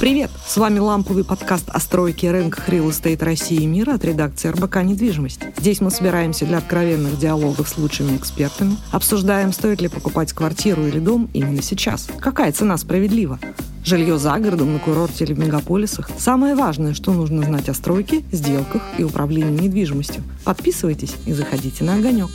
Привет! С вами ламповый подкаст о стройке рынках Real Estate России и мира от редакции РБК «Недвижимость». Здесь мы собираемся для откровенных диалогов с лучшими экспертами, обсуждаем, стоит ли покупать квартиру или дом именно сейчас, какая цена справедлива, жилье за городом, на курорте или в мегаполисах. Самое важное, что нужно знать о стройке, сделках и управлении недвижимостью. Подписывайтесь и заходите на огонек.